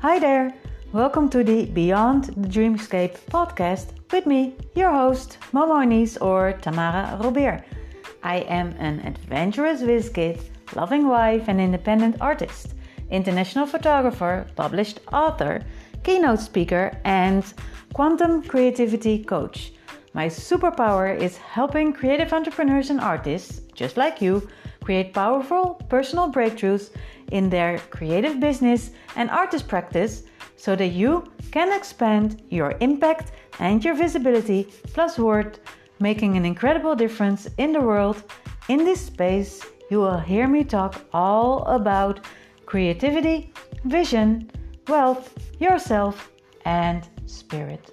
Hi there! Welcome to the Beyond the Dreamscape podcast with me, your host, Momonis or Tamara Robert. I am an adventurous whiz kid, loving wife and independent artist, international photographer, published author, keynote speaker, and quantum creativity coach. My superpower is helping creative entrepreneurs and artists, just like you, create powerful personal breakthroughs in their creative business and artist practice so that you can expand your impact and your visibility plus worth, making an incredible difference in the world. In this space, you will hear me talk all about creativity, vision, wealth, yourself, and spirit.